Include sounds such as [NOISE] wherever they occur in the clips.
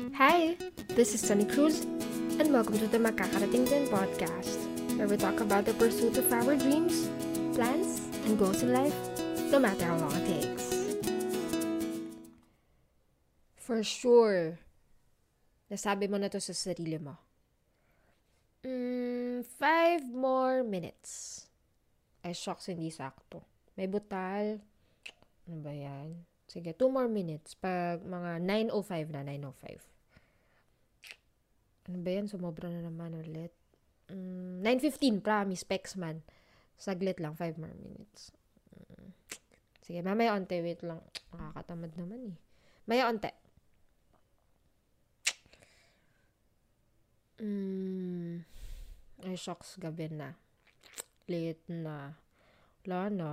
Hi, this is Sunny Cruz, and welcome to the Makakarating Din podcast, where we talk about the pursuit of our dreams, plans, and goals in life, no matter how long it takes. For sure, nasabi mo na to sa sarili mo. Mm, five more minutes. Ay, shocks, hindi sakto. May butal. Ano ba yan? Sige, two more minutes. Pag mga 9.05 na, 9.05. Ano ba yan? Sumobra na naman ulit. Mm, 9.15, promise, specs man. Saglit lang, five more minutes. Mm. Sige, mamaya onte, wait lang. Nakakatamad naman eh. Maya onte. Mm, ay, shocks, gabi na. Late na. Wala na.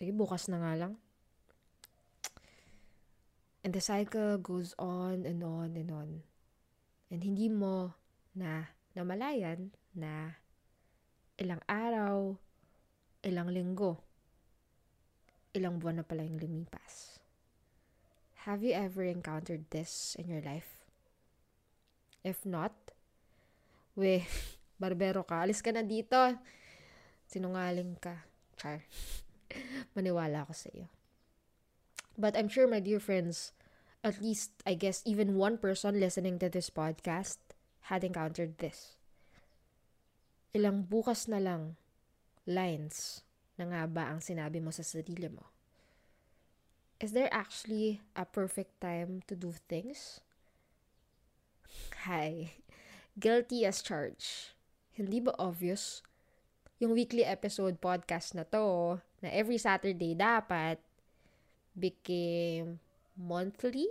Sige, bukas na nga lang. And the cycle goes on and on and on. And hindi mo na namalayan na ilang araw, ilang linggo, ilang buwan na pala yung lumipas. Have you ever encountered this in your life? If not, we, [LAUGHS] barbero ka, alis ka na dito. Sinungaling ka. Char. [LAUGHS] Maniwala ako sa iyo. But I'm sure, my dear friends, at least, I guess, even one person listening to this podcast had encountered this. Ilang bukas na lang lines na nga ba ang sinabi mo sa sarili mo? Is there actually a perfect time to do things? Hi. Guilty as charged. Hindi ba obvious? Yung weekly episode podcast na to, na every Saturday dapat became monthly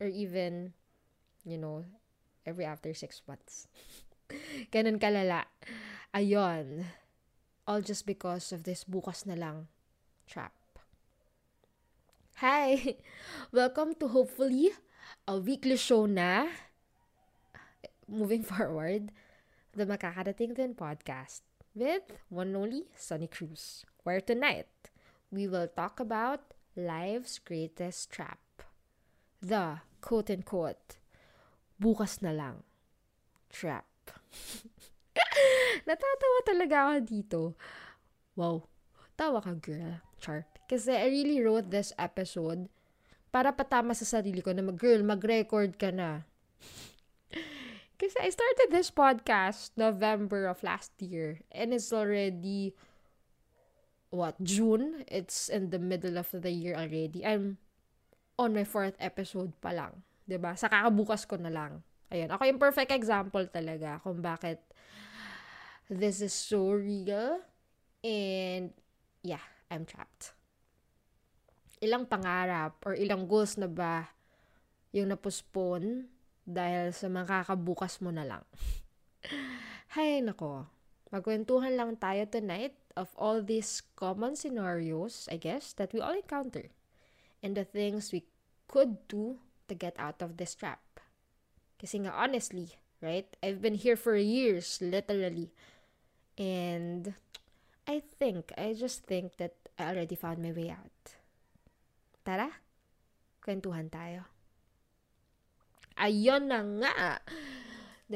or even, you know, every after six months. [LAUGHS] Ganun kalala. Ayon. All just because of this bukas na lang trap. Hi! [LAUGHS] Welcome to hopefully a weekly show na moving [LAUGHS] forward, the Makakarating Din podcast with one only Sunny Cruz, where tonight we will talk about life's greatest trap. The quote-unquote, bukas na lang, trap. [LAUGHS] Natatawa talaga ako dito. Wow. Tawa ka, girl. Char. Kasi I really wrote this episode para patama sa sarili ko na mag, girl, mag-record ka na. [LAUGHS] Kasi I started this podcast November of last year and it's already what, June? It's in the middle of the year already. I'm on my fourth episode pa lang. ba diba? Sa kakabukas ko na lang. Ayun. Ako yung perfect example talaga kung bakit this is so real. And, yeah, I'm trapped. Ilang pangarap or ilang goals na ba yung napospone dahil sa makakabukas mo na lang. [LAUGHS] Hay nako. Magkwentuhan lang tayo tonight of all these common scenarios, I guess, that we all encounter and the things we could do to get out of this trap. Kasi nga, honestly, right? I've been here for years, literally. And I think, I just think that I already found my way out. Tara, kwentuhan tayo. Ayun na nga.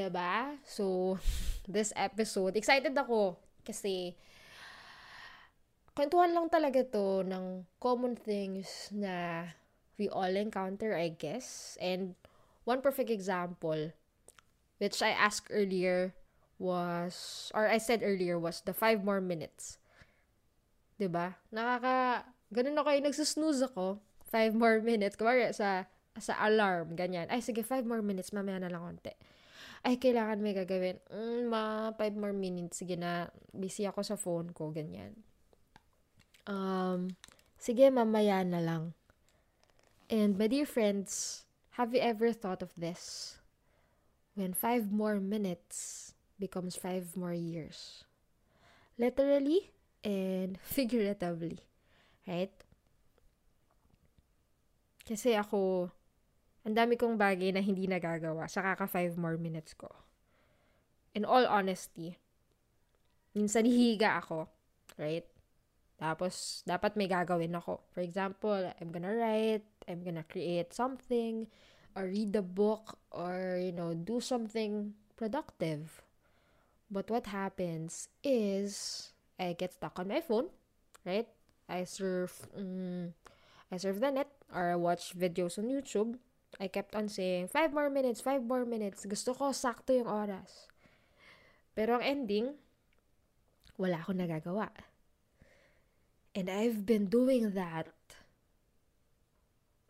ba? So, [LAUGHS] this episode, excited ako kasi kwentuhan lang talaga to ng common things na we all encounter, I guess. And one perfect example, which I asked earlier, was, or I said earlier, was the five more minutes. ba diba? Nakaka, ganun ako yung nagsusnooze ako, five more minutes. Kumari sa, sa alarm, ganyan. Ay, sige, five more minutes, mamaya na lang konti. Ay, kailangan may gagawin. Mm, ma, five more minutes. Sige na, busy ako sa phone ko, ganyan um, sige, mamaya na lang. And my dear friends, have you ever thought of this? When five more minutes becomes five more years. Literally and [LAUGHS] figuratively. Right? Kasi ako, ang dami kong bagay na hindi nagagawa sa kaka five more minutes ko. In all honesty, minsan hihiga ako, right? Tapos, dapat may gagawin ako. For example, I'm gonna write, I'm gonna create something, or read a book or, you know, do something productive. But what happens is I get stuck on my phone, right? I surf, um, I surf the net or I watch videos on YouTube. I kept on saying, five more minutes, five more minutes. Gusto ko sakto yung oras. Pero ang ending, wala akong nagagawa. And I've been doing that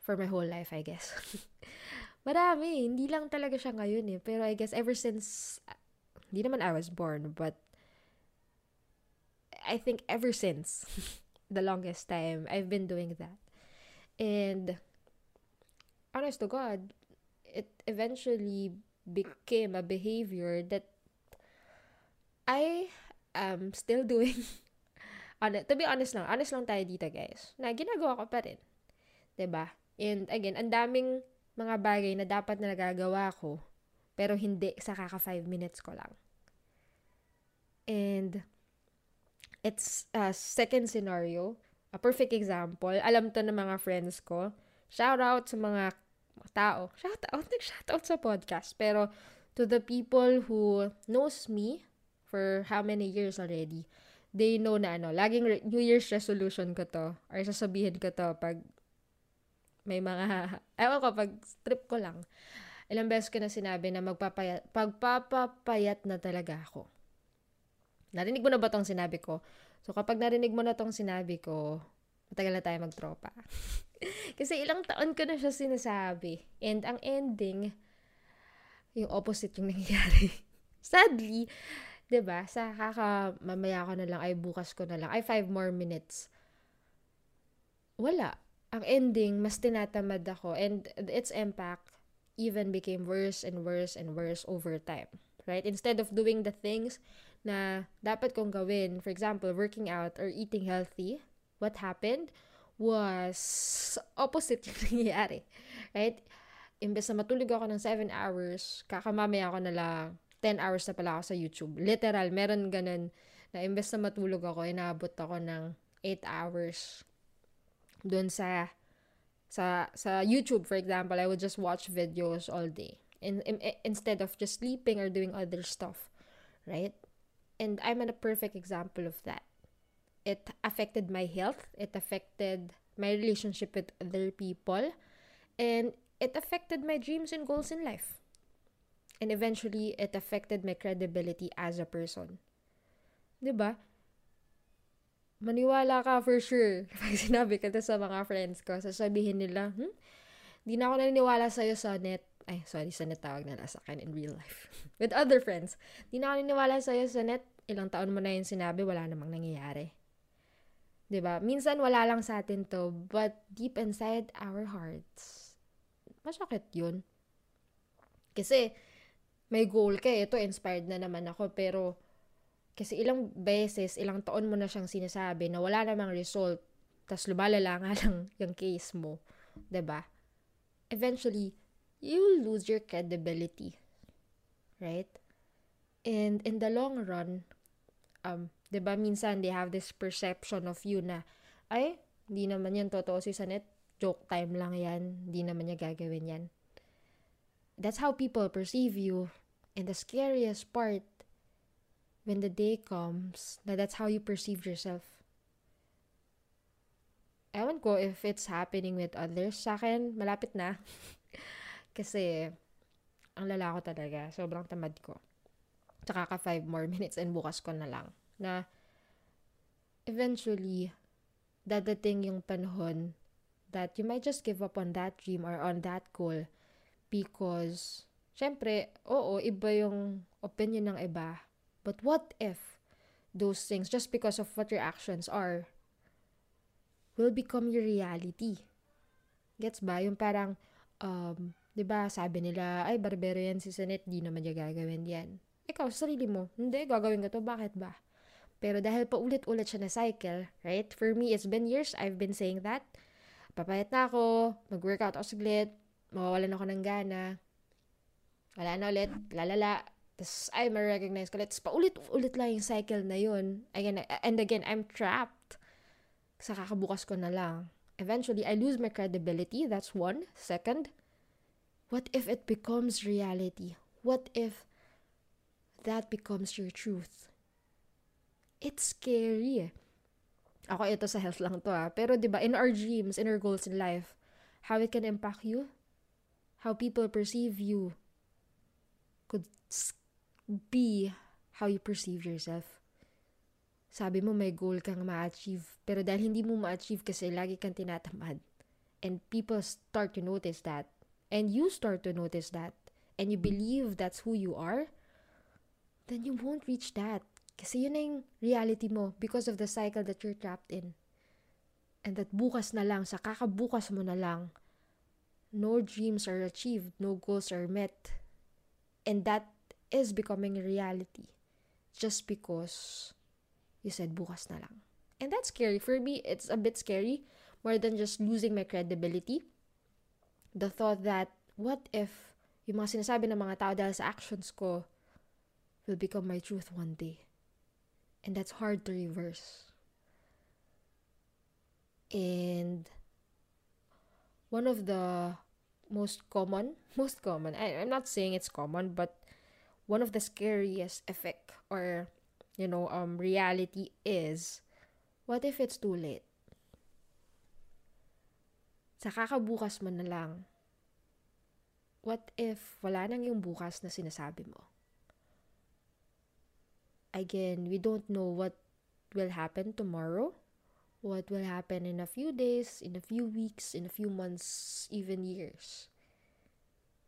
for my whole life, I guess. [LAUGHS] Marami. Hindi lang talaga siya ngayon eh. Pero I guess ever since, hindi naman I was born, but I think ever since [LAUGHS] the longest time, I've been doing that. And honest to God, it eventually became a behavior that I am still [LAUGHS] doing. To be honest lang, honest lang tayo dito guys, na ginagawa ko pa rin. ba diba? And again, ang daming mga bagay na dapat na nagagawa ko, pero hindi sa kaka 5 minutes ko lang. And it's a second scenario, a perfect example. Alam to ng mga friends ko. Shout out sa mga tao. Shout out, [LAUGHS] nag-shout out sa podcast. Pero to the people who knows me for how many years already, they know na ano, laging re- New Year's resolution ko to. Or sasabihin ko to pag may mga, [LAUGHS] ewan ko, pag trip ko lang. Ilang beses ko na sinabi na magpapayat, pagpapapayat na talaga ako. Narinig mo na ba tong sinabi ko? So, kapag narinig mo na tong sinabi ko, matagal na tayo magtropa. [LAUGHS] Kasi ilang taon ko na siya sinasabi. And ang ending, yung opposite yung nangyayari. [LAUGHS] Sadly, 'di ba? Sa kaka mamaya ko na lang ay bukas ko na lang ay five more minutes. Wala. Ang ending mas tinatamad ako and its impact even became worse and worse and worse over time. Right? Instead of doing the things na dapat kong gawin, for example, working out or eating healthy, what happened was opposite yung [LAUGHS] nangyayari. Right? Imbes na matulog ako ng 7 hours, kakamamaya ako na lang 10 hours na pala ako sa YouTube. Literal, meron ganun na imbes na matulog ako, inaabot ako ng 8 hours doon sa sa sa YouTube for example. I would just watch videos all day. In, in, instead of just sleeping or doing other stuff right? And I'm a perfect example of that. It affected my health. It affected my relationship with other people. And it affected my dreams and goals in life and eventually it affected my credibility as a person 'di ba maniwala ka for sure. [LAUGHS] Pag sinabi ko to sa mga friends ko, sasabihin nila, hmm? Di na ako naniniwala sa'yo sa net. Ay, sorry, sa net tawag nila sa akin in real life. [LAUGHS] With other friends. Di na ako naniniwala sa'yo sa net. Ilang taon mo na yung sinabi, wala namang nangyayari. ba diba? Minsan wala lang sa atin to, but deep inside our hearts, masakit yun. Kasi, may goal ka eh. Ito, inspired na naman ako. Pero, kasi ilang beses, ilang taon mo na siyang sinasabi na wala namang result, tas lumalala nga [LAUGHS] lang yung case mo, ba? Diba? Eventually, you will lose your credibility. Right? And in the long run, um, ba minsan they have this perception of you na ay, hindi naman yan totoo si Sanet, joke time lang yan, hindi naman niya gagawin yan. That's how people perceive you. And the scariest part when the day comes na that's how you perceive yourself. Ewan ko if it's happening with others. Sa akin, malapit na. [LAUGHS] Kasi, ang lala ko talaga. Sobrang tamad ko. Tsaka ka five more minutes and bukas ko na lang. Na, eventually, dadating yung panahon that you might just give up on that dream or on that goal because, syempre, oo, iba yung opinion ng iba But what if those things, just because of what your actions are, will become your reality? Gets ba? Yung parang, um, di ba, sabi nila, ay, barbero yan si Sanet, di naman niya gagawin yan. Ikaw, sarili mo, hindi, gagawin ko to, bakit ba? Pero dahil paulit-ulit siya na cycle, right? For me, it's been years I've been saying that. Papayat na ako, mag-workout ako saglit, mawawalan ako ng gana, wala na ulit, lalala, tapos, ay, ma-recognize ko ulit. Tapos, paulit-ulit lang yung cycle na yun. Again, and again, I'm trapped. Sa kakabukas ko na lang. Eventually, I lose my credibility. That's one. Second, What if it becomes reality? What if that becomes your truth? It's scary. Ako, ito sa health lang to ah. Pero 'di ba in our dreams, in our goals in life, how it can impact you, how people perceive you, could be how you perceive yourself. Sabi mo may goal kang ma-achieve, pero dahil hindi mo ma-achieve kasi lagi kang tinatamad, and people start to notice that, and you start to notice that, and you believe that's who you are, then you won't reach that. Kasi yun na yung reality mo because of the cycle that you're trapped in. And that bukas na lang, sa kakabukas mo na lang, no dreams are achieved, no goals are met. And that is becoming reality. Just because you said bukas na lang. And that's scary. For me, it's a bit scary more than just losing my credibility. The thought that, what if yung mga sinasabi ng mga tao dahil sa actions ko will become my truth one day? And that's hard to reverse. And one of the most common, [LAUGHS] most common, I, I'm not saying it's common, but one of the scariest effect or, you know, um, reality is, what if it's too late? Sa kakabukas mo na lang, what if wala nang yung bukas na sinasabi mo? again, we don't know what will happen tomorrow, what will happen in a few days, in a few weeks, in a few months, even years.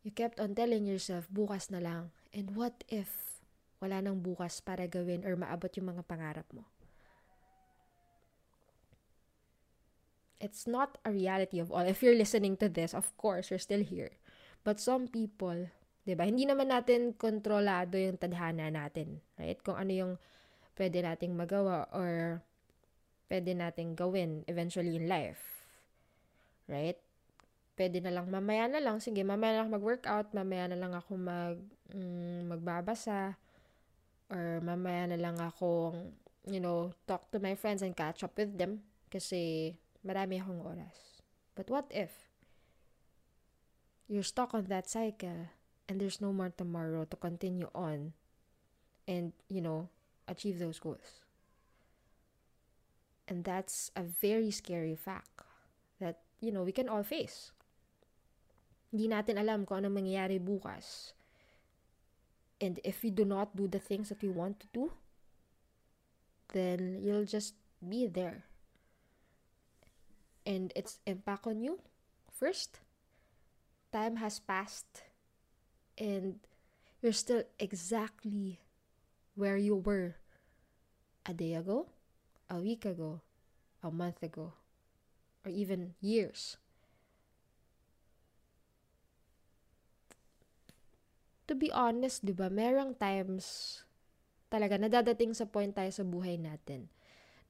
You kept on telling yourself, bukas na lang. And what if wala nang bukas para gawin or maabot yung mga pangarap mo? It's not a reality of all. If you're listening to this, of course, you're still here. But some people 'Di ba? Hindi naman natin kontrolado yung tadhana natin, right? Kung ano yung pwede nating magawa or pwede nating gawin eventually in life. Right? Pwede na lang mamaya na lang, sige, mamaya na lang mag-workout, mamaya na lang ako mag mm, magbabasa or mamaya na lang ako you know, talk to my friends and catch up with them kasi marami akong oras. But what if you're stuck on that cycle and there's no more tomorrow to continue on and, you know, achieve those goals. And that's a very scary fact that, you know, we can all face. Hindi natin alam kung ano mangyayari bukas. And if we do not do the things that we want to do, then you'll just be there. And its impact on you, first, time has passed and you're still exactly where you were a day ago, a week ago, a month ago, or even years. To be honest, di ba, merong times talaga nadadating sa point tayo sa buhay natin.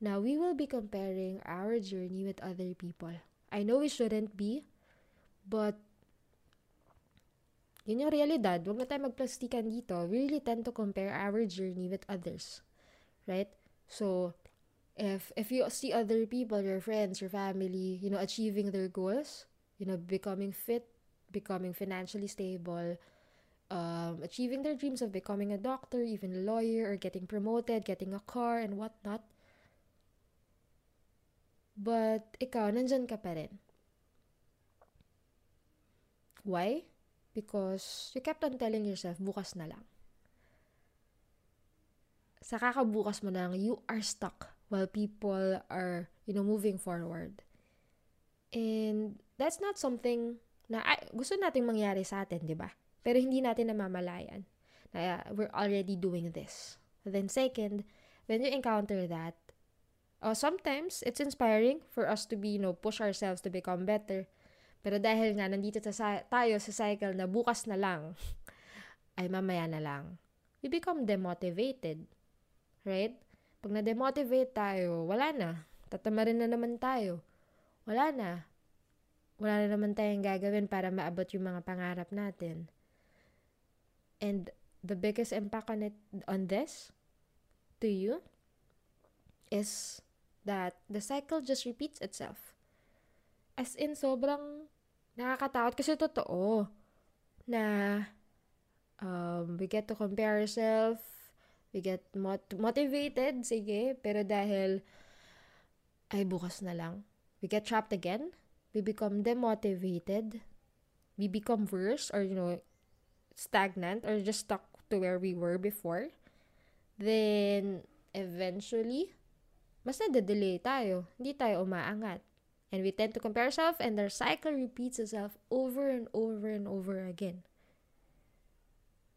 Now, we will be comparing our journey with other people. I know we shouldn't be, but yun yung realidad. Huwag na tayo magplastikan dito. We really tend to compare our journey with others. Right? So, if if you see other people, your friends, your family, you know, achieving their goals, you know, becoming fit, becoming financially stable, um, achieving their dreams of becoming a doctor, even a lawyer, or getting promoted, getting a car, and whatnot. But ikaw, nandyan ka pa rin. Why? Because you kept on telling yourself, bukas na lang. Sa kakabukas mo na lang, you are stuck while people are, you know, moving forward. And that's not something na ay, gusto nating mangyari sa atin, di ba? Pero hindi natin namamalayan na uh, we're already doing this. Then second, when you encounter that, uh, sometimes it's inspiring for us to be, you know, push ourselves to become better. Pero dahil nga nandito sa, tayo sa cycle na bukas na lang, [LAUGHS] ay mamaya na lang, we become demotivated. Right? Pag na-demotivate tayo, wala na. Tatamarin na naman tayo. Wala na. Wala na naman tayong gagawin para maabot yung mga pangarap natin. And the biggest impact on it on this to you is that the cycle just repeats itself. As in, sobrang nakakatakot kasi totoo. na um, we get to compare ourselves, we get mot- motivated, sige, pero dahil ay bukas na lang, we get trapped again, we become demotivated, we become worse or you know, stagnant or just stuck to where we were before, then eventually, mas nade-delay tayo. Hindi tayo umaangat. And we tend to compare ourselves and our cycle repeats itself over and over and over again.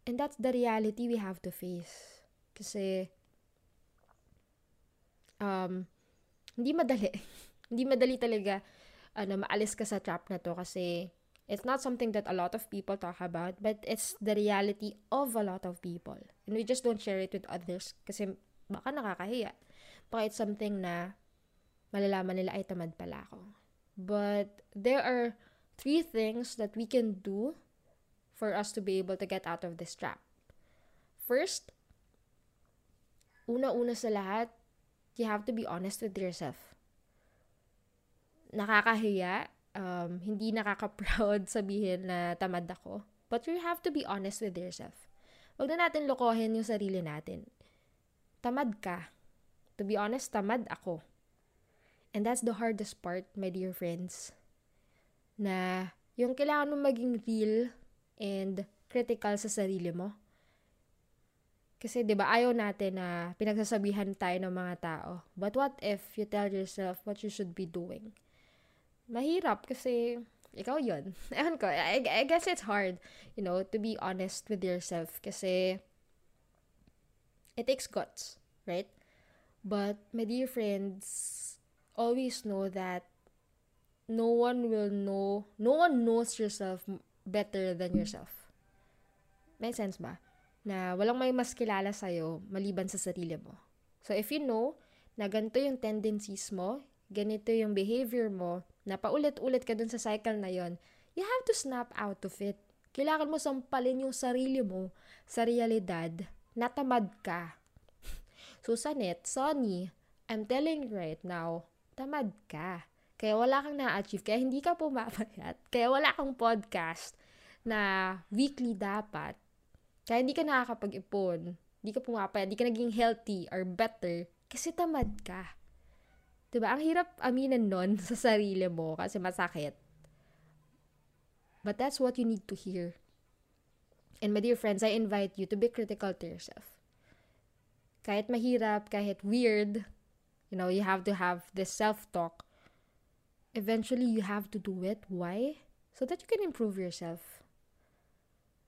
And that's the reality we have to face. Kasi, um, hindi madali. [LAUGHS] hindi madali talaga ano, maalis ka sa trap na to kasi it's not something that a lot of people talk about, but it's the reality of a lot of people. And we just don't share it with others kasi baka nakakahiya. Baka it's something na malalaman nila ay tamad pala ako. But there are three things that we can do for us to be able to get out of this trap. First, una-una sa lahat, you have to be honest with yourself. Nakakahiya, um, hindi nakaka-proud [LAUGHS] sabihin na tamad ako. But you have to be honest with yourself. Huwag na natin lokohin yung sarili natin. Tamad ka. To be honest, tamad ako. And that's the hardest part, my dear friends. Na yung kailangan mo maging real and critical sa sarili mo. Kasi 'di ba ayaw natin na pinagsasabihan tayo ng mga tao. But what if you tell yourself what you should be doing? Mahirap kasi ikaw yon. [LAUGHS] Ewan ko, I, I guess it's hard, you know, to be honest with yourself kasi it takes guts, right? But my dear friends, always know that no one will know, no one knows yourself better than yourself. May sense ba? Na walang may mas kilala sa'yo maliban sa sarili mo. So if you know na ganito yung tendencies mo, ganito yung behavior mo, na paulit-ulit ka dun sa cycle na yon, you have to snap out of it. Kailangan mo sampalin yung sarili mo sa realidad na tamad ka. [LAUGHS] Susanet, Sonny, I'm telling you right now, tamad ka. Kaya wala kang na-achieve. Kaya hindi ka pumapayat. Kaya wala kang podcast na weekly dapat. Kaya hindi ka nakakapag-ipon. Hindi ka pumapayat. Hindi ka naging healthy or better. Kasi tamad ka. Diba? Ang hirap aminin nun [LAUGHS] sa sarili mo kasi masakit. But that's what you need to hear. And my dear friends, I invite you to be critical to yourself. Kahit mahirap, kahit weird, You know, you have to have this self-talk. Eventually, you have to do it. Why? So that you can improve yourself.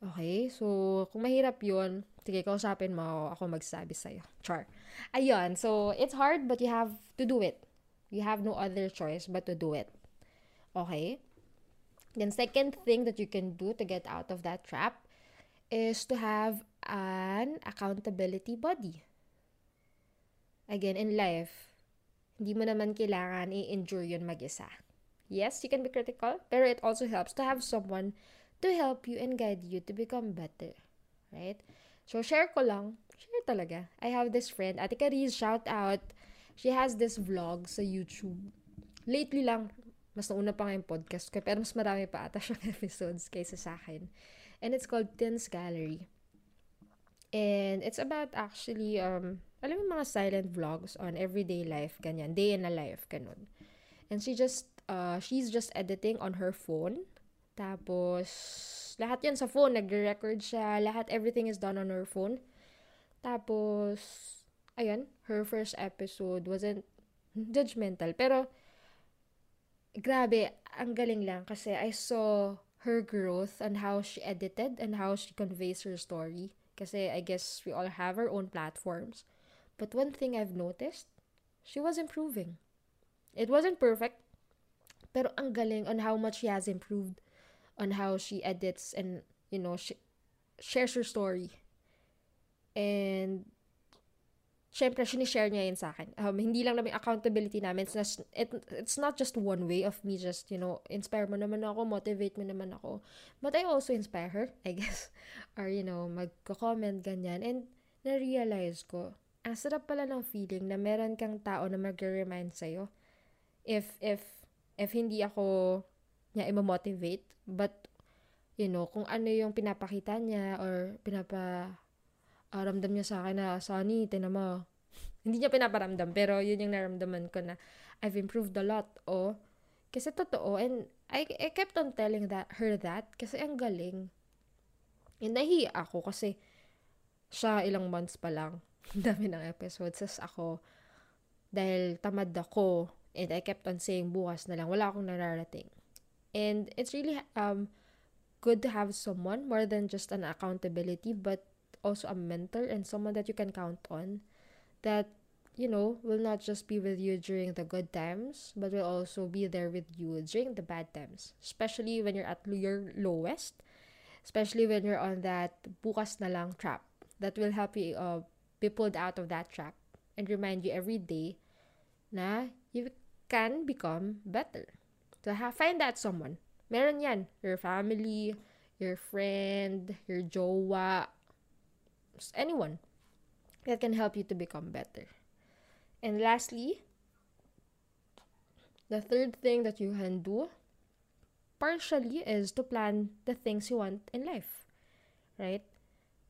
Okay? So, kung mahirap yun, sige, kausapin mo ako magsabi sa'yo. Char. Ayun. So, it's hard, but you have to do it. You have no other choice but to do it. Okay? Then, second thing that you can do to get out of that trap is to have an accountability body. Again, in life, hindi mo naman kailangan i-endure yun mag-isa. Yes, you can be critical, pero it also helps to have someone to help you and guide you to become better. Right? So, share ko lang. Share talaga. I have this friend, Ate Cariz, shout out. She has this vlog sa YouTube. Lately lang, mas nauna pa nga podcast ko, pero mas marami pa ata siyang [LAUGHS] episodes kaysa sa akin. And it's called Tins Gallery. And it's about actually, um, alam mo mga silent vlogs on everyday life, ganyan, day in a life, ganun. And she just, uh, she's just editing on her phone. Tapos, lahat yan sa phone, nagre-record siya, lahat, everything is done on her phone. Tapos, ayun, her first episode wasn't judgmental, pero, grabe, ang galing lang kasi I saw her growth and how she edited and how she conveys her story. Kasi I guess we all have our own platforms. But one thing I've noticed, she was improving. It wasn't perfect, pero ang galing on how much she has improved, on how she edits and, you know, she shares her story. And, syempre, sinishare niya yun sa akin. Um, hindi lang namin accountability namin. It's not, it, it's not just one way of me just, you know, inspire mo naman ako, motivate mo naman ako. But I also inspire her, I guess. [LAUGHS] Or, you know, magko-comment, ganyan. And, na-realize ko, ang sarap pala ng feeling na meron kang tao na mag-remind sa'yo. If, if, if hindi ako niya i-motivate, but you know, kung ano yung pinapakita niya or pinapa uh, ramdam niya sa akin na, Sonny, tinan mo. [LAUGHS] Hindi niya pinaparamdam, pero yun yung naramdaman ko na I've improved a lot. O, kasi totoo, and I, I kept on telling that her that kasi ang galing. And nahiya ako kasi siya ilang months pa lang. [LAUGHS] dami ng episodes. Sas ako, dahil tamad ako, and I kept on saying bukas na lang, wala akong nararating. And it's really um good to have someone more than just an accountability, but also a mentor and someone that you can count on that you know will not just be with you during the good times but will also be there with you during the bad times especially when you're at your lowest especially when you're on that bukas na lang trap that will help you uh, be pulled out of that trap and remind you every day na you can become better to have, find that someone meron yan your family your friend your jowa anyone that can help you to become better. And lastly, the third thing that you can do partially is to plan the things you want in life. Right?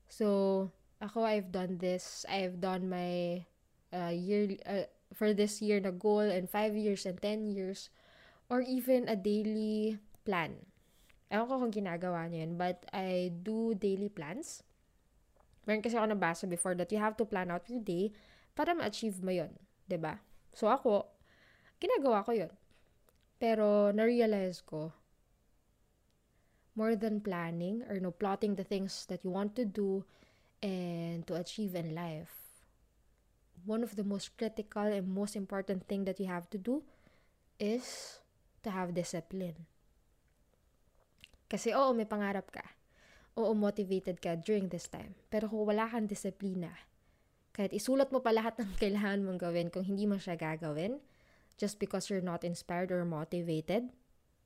So, ako, I've done this. I've done my uh, year, uh, for this year na goal and 5 years and 10 years or even a daily plan. Ewan ko kung ginagawa niyo yun, but I do daily plans Meron kasi ako nabasa before that you have to plan out your day para ma-achieve mo yun. ba diba? So ako, ginagawa ko yun. Pero na-realize ko, more than planning or no plotting the things that you want to do and to achieve in life, one of the most critical and most important thing that you have to do is to have discipline. Kasi oo, may pangarap ka oo motivated ka during this time. Pero kung wala kang disiplina, kahit isulat mo pa lahat ng [LAUGHS] kailangan mong gawin, kung hindi mo siya gagawin, just because you're not inspired or motivated,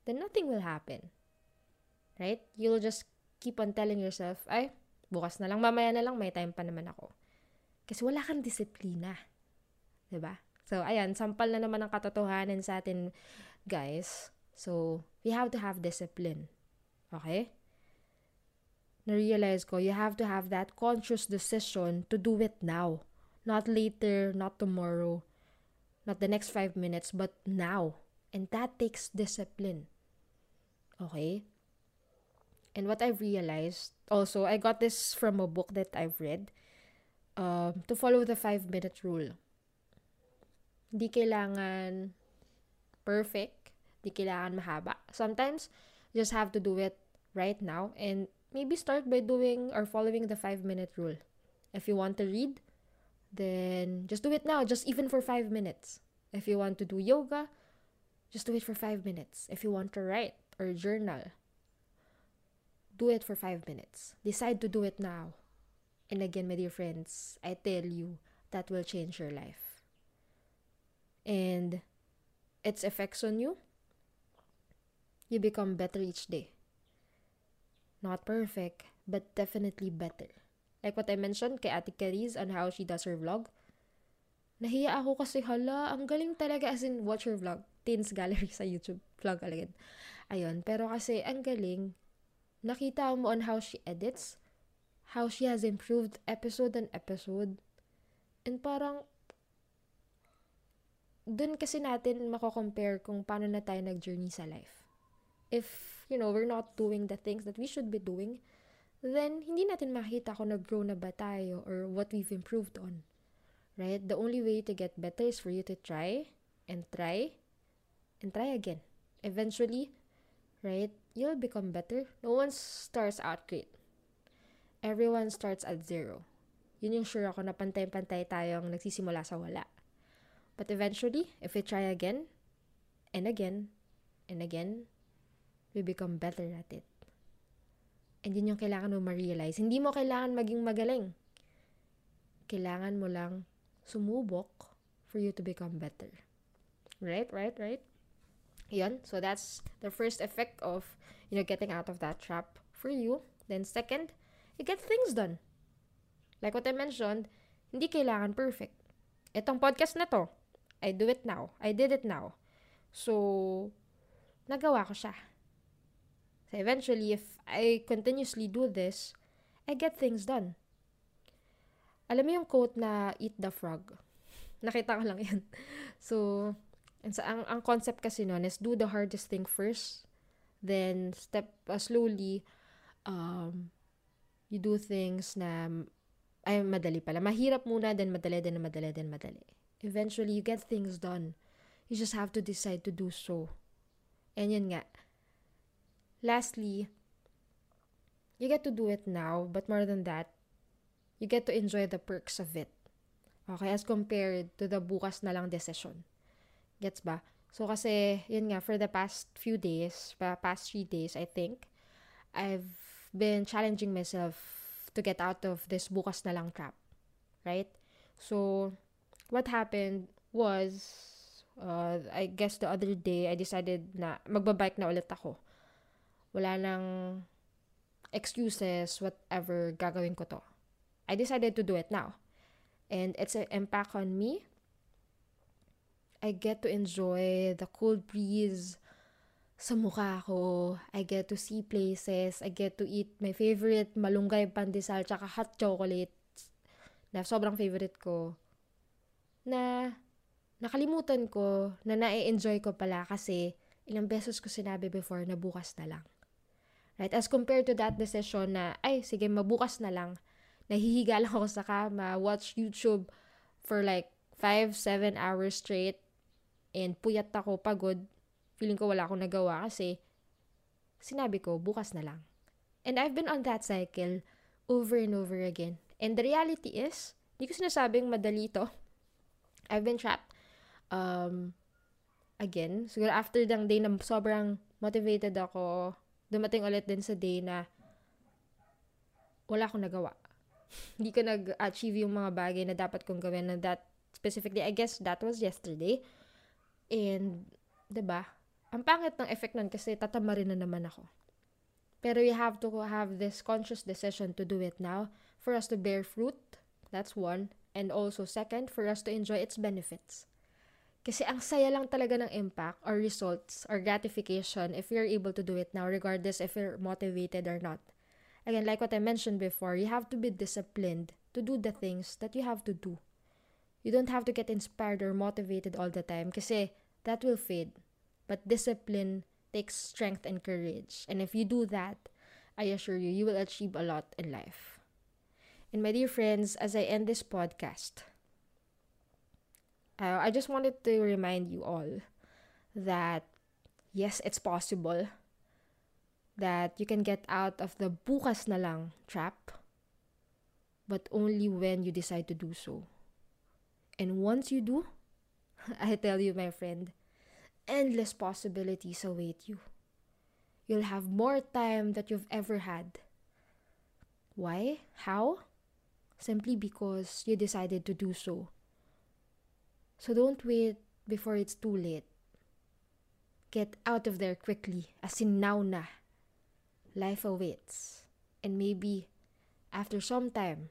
then nothing will happen. Right? You'll just keep on telling yourself, ay, bukas na lang, mamaya na lang, may time pa naman ako. Kasi wala kang disiplina. ba? Diba? So, ayan, sampal na naman ang katotohanan sa atin, guys. So, we have to have discipline. Okay? na-realize ko, you have to have that conscious decision to do it now. Not later, not tomorrow, not the next five minutes, but now. And that takes discipline. Okay? And what I've realized, also, I got this from a book that I've read, um, to follow the five-minute rule. Hindi kailangan perfect, hindi kailangan mahaba. Sometimes, just have to do it right now and maybe start by doing or following the five minute rule. If you want to read, then just do it now, just even for five minutes. If you want to do yoga, just do it for five minutes. If you want to write or journal, do it for five minutes. Decide to do it now. And again, my dear friends, I tell you, that will change your life. And its effects on you, you become better each day. Not perfect, but definitely better. Like what I mentioned kay Ate Cariz on how she does her vlog. Nahiya ako kasi hala, ang galing talaga as in watch her vlog. Teens Gallery sa YouTube vlog again. Ayun, pero kasi ang galing. Nakita mo on how she edits, how she has improved episode and episode. And parang, dun kasi natin mako-compare kung paano na tayo nag-journey sa life. If you know, we're not doing the things that we should be doing, then hindi natin makita kung nag-grow na ba tayo or what we've improved on. Right? The only way to get better is for you to try and try and try again. Eventually, right, you'll become better. No one starts out great. Everyone starts at zero. Yun yung sure ako na pantay-pantay tayong nagsisimula sa wala. But eventually, if we try again, and again, and again, we become better at it. And yun yung kailangan mo ma-realize. Hindi mo kailangan maging magaling. Kailangan mo lang sumubok for you to become better. Right, right, right? Yun. So that's the first effect of, you know, getting out of that trap for you. Then second, you get things done. Like what I mentioned, hindi kailangan perfect. Itong podcast na to, I do it now. I did it now. So, nagawa ko siya So eventually, if I continuously do this, I get things done. Alam mo yung quote na eat the frog? Nakita ko lang [LAUGHS] yan. So, and sa, ang, ang concept kasi nun is do the hardest thing first. Then, step uh, slowly, um, you do things na, ay, madali pala. Mahirap muna, then madali, then madali, then madali. Eventually, you get things done. You just have to decide to do so. And yun nga. Lastly, you get to do it now, but more than that, you get to enjoy the perks of it. Okay, as compared to the bukas na lang decision. Gets ba? So, kasi, yun nga, for the past few days, past three days, I think, I've been challenging myself to get out of this bukas na lang trap. Right? So, what happened was, uh, I guess the other day, I decided na magbabike na ulit ako. Wala nang excuses, whatever, gagawin ko to. I decided to do it now. And it's an impact on me. I get to enjoy the cold breeze sa mukha ko. I get to see places. I get to eat my favorite malunggay pandesal tsaka hot chocolate na sobrang favorite ko. Na nakalimutan ko na na-enjoy ko pala kasi ilang beses ko sinabi before na bukas na lang. Right? As compared to that decision na, ay, sige, mabukas na lang nahihiga lang ako sa kama, watch YouTube for like 5, 7 hours straight, and puyat ako, pagod, feeling ko wala akong nagawa kasi sinabi ko, bukas na lang. And I've been on that cycle over and over again. And the reality is, hindi ko sinasabing madali to. I've been trapped. Um, again, siguro after dang day na sobrang motivated ako, dumating ulit din sa day na wala akong nagawa [LAUGHS] hindi ko nag-achieve yung mga bagay na dapat kong gawin na that specifically, I guess that was yesterday. And, ba diba, ang pangit ng effect nun kasi tatama rin na naman ako. Pero you have to have this conscious decision to do it now for us to bear fruit. That's one. And also, second, for us to enjoy its benefits. Kasi ang saya lang talaga ng impact or results or gratification if you're able to do it now regardless if you're motivated or not. Again, like what I mentioned before, you have to be disciplined to do the things that you have to do. You don't have to get inspired or motivated all the time kasi that will fade. But discipline takes strength and courage. And if you do that, I assure you, you will achieve a lot in life. And my dear friends, as I end this podcast, uh, I just wanted to remind you all that yes, it's possible that you can get out of the bukas na lang trap, but only when you decide to do so. And once you do, [LAUGHS] I tell you, my friend, endless possibilities await you. You'll have more time that you've ever had. Why? How? Simply because you decided to do so. So don't wait before it's too late. Get out of there quickly, as in now na life awaits. And maybe after some time,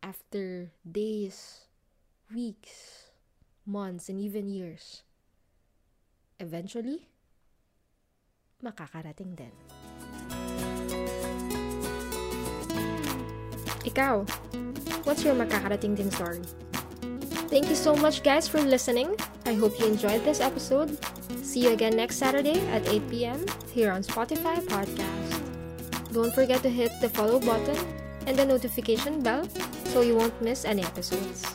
after days, weeks, months, and even years, eventually, makakarating din. Ikaw, what's your makakarating din story? Thank you so much guys for listening. I hope you enjoyed this episode. See you again next Saturday at 8 p.m. here on Spotify Podcast. Don't forget to hit the follow button and the notification bell so you won't miss any episodes.